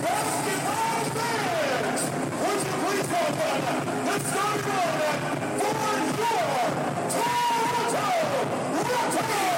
Let's go, Florida, for your Toronto Raptors!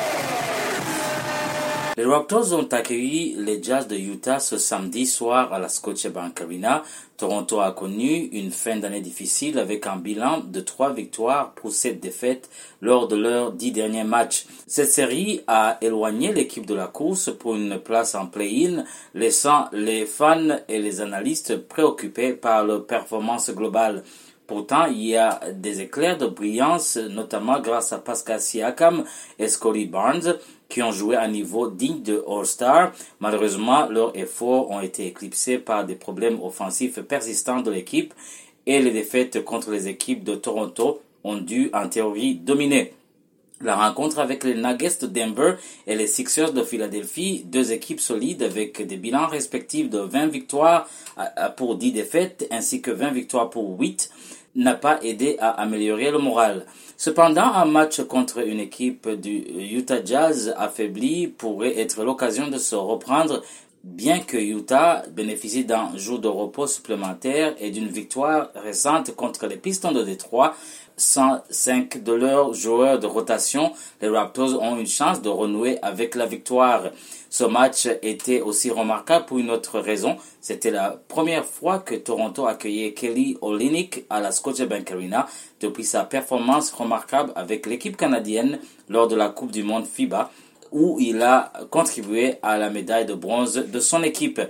Raptors ont accueilli les Jazz de Utah ce samedi soir à la Scotiabank Arena. Toronto a connu une fin d'année difficile avec un bilan de trois victoires pour sept défaites lors de leurs dix derniers matchs. Cette série a éloigné l'équipe de la course pour une place en play-in, laissant les fans et les analystes préoccupés par leur performance globale. Pourtant, il y a des éclairs de brillance, notamment grâce à Pascal Siakam et Scotty Barnes, qui ont joué à un niveau digne de All-Star. Malheureusement, leurs efforts ont été éclipsés par des problèmes offensifs persistants de l'équipe et les défaites contre les équipes de Toronto ont dû en théorie dominer. La rencontre avec les Nuggets de Denver et les Sixers de Philadelphie, deux équipes solides avec des bilans respectifs de 20 victoires pour 10 défaites ainsi que 20 victoires pour 8, n'a pas aidé à améliorer le moral. Cependant, un match contre une équipe du Utah Jazz affaibli pourrait être l'occasion de se reprendre bien que Utah bénéficie d'un jour de repos supplémentaire et d'une victoire récente contre les Pistons de Détroit, sans cinq de leurs joueurs de rotation, les Raptors ont une chance de renouer avec la victoire. Ce match était aussi remarquable pour une autre raison. C'était la première fois que Toronto accueillait Kelly Olynyk à la Scotiabank Arena depuis sa performance remarquable avec l'équipe canadienne lors de la Coupe du Monde FIBA où il a contribué à la médaille de bronze de son équipe.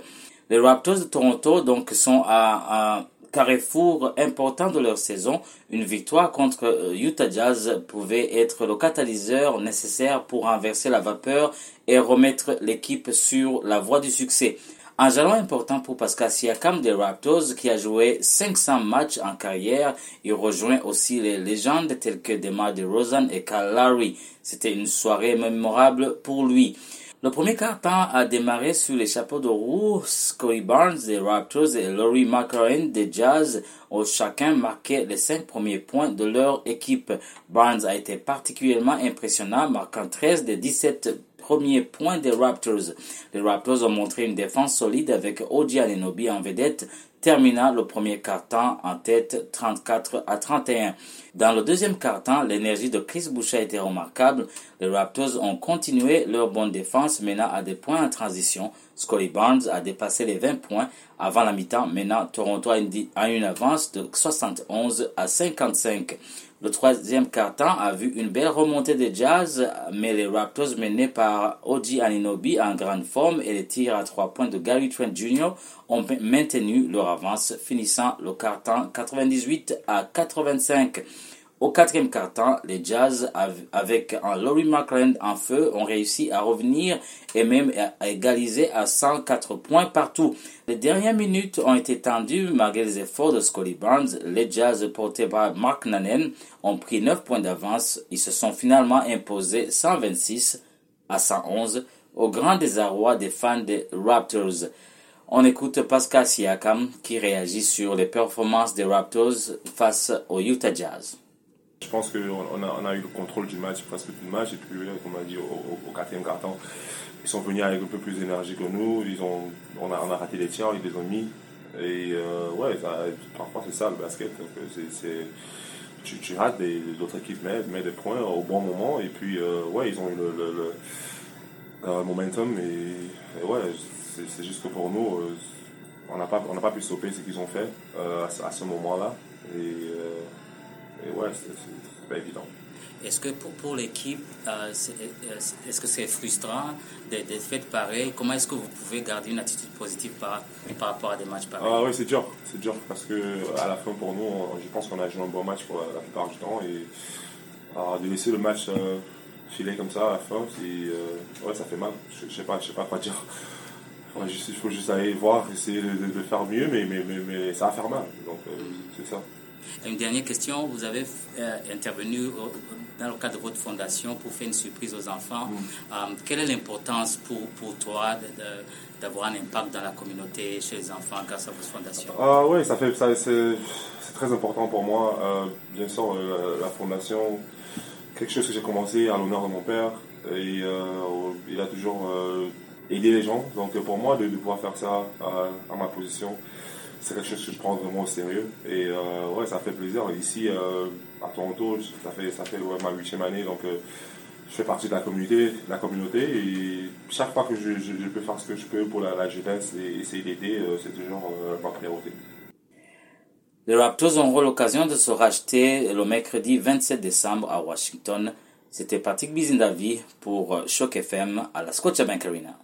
Les Raptors de Toronto donc sont à un carrefour important de leur saison. Une victoire contre euh, Utah Jazz pouvait être le catalyseur nécessaire pour renverser la vapeur et remettre l'équipe sur la voie du succès. Un jalon important pour Pascal Siakam des Raptors qui a joué 500 matchs en carrière. Il rejoint aussi les légendes telles que DeMar DeRozan et Kyle Lowry. C'était une soirée mémorable pour lui. Le premier quart-temps a démarré sur les chapeaux de roue. Scotty Barnes des Raptors et Laurie McCarran des Jazz ont chacun marqué les cinq premiers points de leur équipe. Barnes a été particulièrement impressionnant, marquant 13 des 17 premier point des Raptors. Les Raptors ont montré une défense solide avec OG Ananobi en vedette, terminant le premier quart-temps en tête 34 à 31. Dans le deuxième quart-temps, l'énergie de Chris Boucher été remarquable. Les Raptors ont continué leur bonne défense, menant à des points en transition. Scotty Barnes a dépassé les 20 points avant la mi-temps, menant Toronto à une avance de 71 à 55. Le troisième quart-temps a vu une belle remontée des Jazz, mais les Raptors menés par Oji Aninobi en grande forme et les tirs à trois points de Gary Trent Jr. ont maintenu leur avance, finissant le quart-temps 98 à 85. Au quatrième quart-temps, les Jazz, avec un Laurie McLean en feu, ont réussi à revenir et même à égaliser à 104 points partout. Les dernières minutes ont été tendues malgré les efforts de Scotty Barnes. Les Jazz, portés par Mark Nanen, ont pris 9 points d'avance. Ils se sont finalement imposés 126 à 111 au grand désarroi des fans des Raptors. On écoute Pascal Siakam qui réagit sur les performances des Raptors face aux Utah Jazz. Je pense qu'on a, on a eu le contrôle du match, presque tout le match, et puis, comme on a dit, au, quatrième quart-temps, ils sont venus avec un peu plus d'énergie que nous, ils ont, on, a, raté les tirs, ils les ont mis, et euh, ouais, parfois c'est ça le basket, c'est, tu, rates, des, autres équipes mettent, met des points au bon moment, et puis euh, ouais, ils ont eu le, momentum, et, ouais, c'est, juste que pour nous, euh, on n'a pas, on pas pu stopper ce qu'ils ont fait à, à, ce moment-là, et et ouais, c'est pas évident. Est-ce que pour, pour l'équipe, euh, euh, est-ce que c'est frustrant d'être fait pareil Comment est-ce que vous pouvez garder une attitude positive par, par rapport à des matchs pareils Ah oui, c'est dur. C'est dur parce que à la fin, pour nous, je pense qu'on a joué un bon match pour la, plupart du temps. Et alors, de laisser le match euh, filer comme ça à la fin, ouais, ça fait mal. Je, ne sais pas, je sais pas quoi dire. Il faut juste aller voir, essayer de, faire mieux, mais, mais, mais, mais, ça va faire mal. Donc, c'est ça. Une dernière question, vous avez euh, intervenu dans le cadre de votre fondation pour faire une surprise aux enfants. Mm. Euh, quelle est l'importance pour, pour toi d'avoir un impact dans la communauté chez les enfants grâce à votre fondation? Ah, Oui, ça fait, ça, c'est, très important pour moi. Euh, bien sûr, la fondation, quelque chose que j'ai commencé à l'honneur de mon père. Et il a toujours aidé les gens. Donc pour moi, de, pouvoir faire ça à ma position, c'est quelque chose que je prends vraiment au sérieux. Et euh, ouais, ça fait plaisir. Ici, euh, à Toronto, ça fait, ça fait ma huitième année, donc euh, je fais partie de la communauté, la communauté et chaque fois que je, peux faire ce que je peux pour la, jeunesse et essayer d'aider, euh, c'est toujours euh, ma priorité. Les Raptors auront l'occasion de se racheter le mercredi 27 décembre à Washington. C'était Patrick Bizindavi pour Shock FM à la Scotiabank Arena.